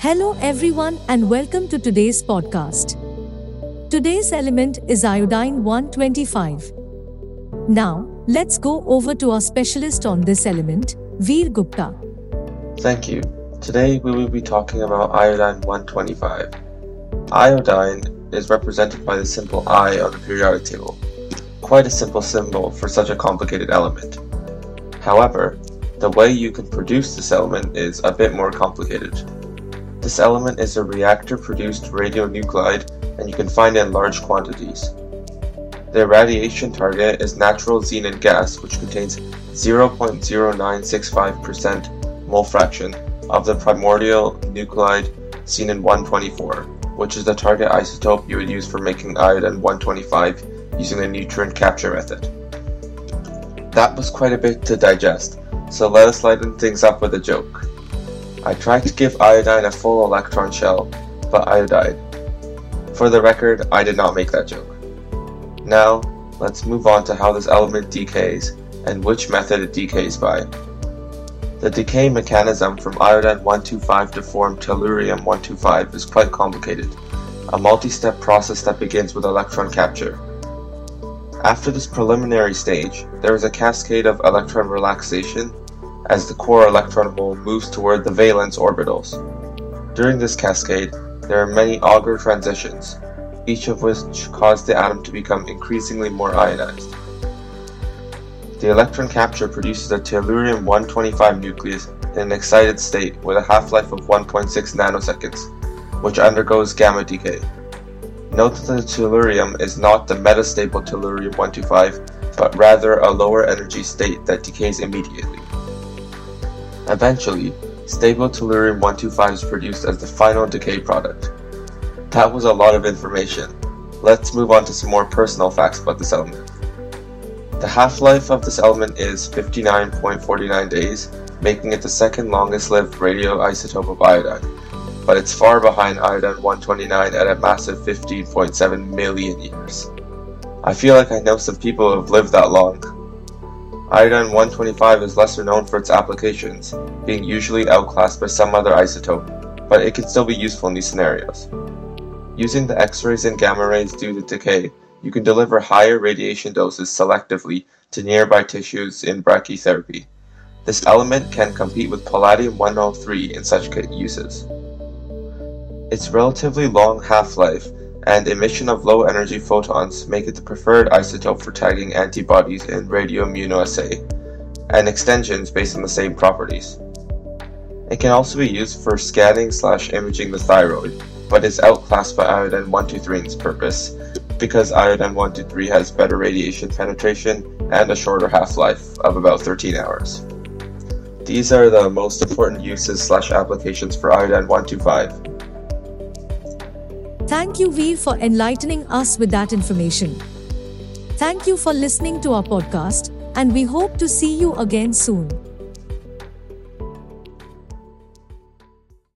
Hello, everyone, and welcome to today's podcast. Today's element is iodine 125. Now, let's go over to our specialist on this element, Veer Gupta. Thank you. Today we will be talking about iodine 125. Iodine is represented by the symbol I on the periodic table. Quite a simple symbol for such a complicated element. However, the way you can produce this element is a bit more complicated. This element is a reactor-produced radionuclide and you can find it in large quantities. The irradiation target is natural xenon gas which contains 0.0965% mole fraction of the primordial nuclide xenon-124, which is the target isotope you would use for making iodine-125 using the neutron capture method. That was quite a bit to digest, so let us lighten things up with a joke. I tried to give iodine a full electron shell, but iodide. For the record, I did not make that joke. Now, let's move on to how this element decays and which method it decays by. The decay mechanism from iodine 125 to form tellurium 125 is quite complicated, a multi-step process that begins with electron capture. After this preliminary stage, there is a cascade of electron relaxation as the core electron hole moves toward the valence orbitals. During this cascade, there are many Auger transitions, each of which cause the atom to become increasingly more ionized. The electron capture produces a tellurium-125 nucleus in an excited state with a half-life of 1.6 nanoseconds, which undergoes gamma decay. Note that the tellurium is not the metastable tellurium-125, but rather a lower energy state that decays immediately. Eventually, stable tellurium-125 is produced as the final decay product. That was a lot of information. Let's move on to some more personal facts about this element. The half-life of this element is 59.49 days, making it the second longest lived radioisotope of iodine, but it's far behind iodine 129 at a massive 15.7 million years. I feel like I know some people who have lived that long. Iodine 125 is lesser known for its applications, being usually outclassed by some other isotope, but it can still be useful in these scenarios. Using the X-rays and gamma rays due to decay, you can deliver higher radiation doses selectively to nearby tissues in brachytherapy. This element can compete with palladium-103 in such uses. Its relatively long half-life and emission of low-energy photons make it the preferred isotope for tagging antibodies in radioimmunoassay, and extensions based on the same properties. It can also be used for scanning slash imaging the thyroid, but is outclassed by iodine 123 in its purpose, because iodine 123 has better radiation penetration and a shorter half-life of about 13 hours. These are the most important uses slash applications for iodine 125. Thank you, Veer, for enlightening us with that information. Thank you for listening to our podcast, and we hope to see you again soon.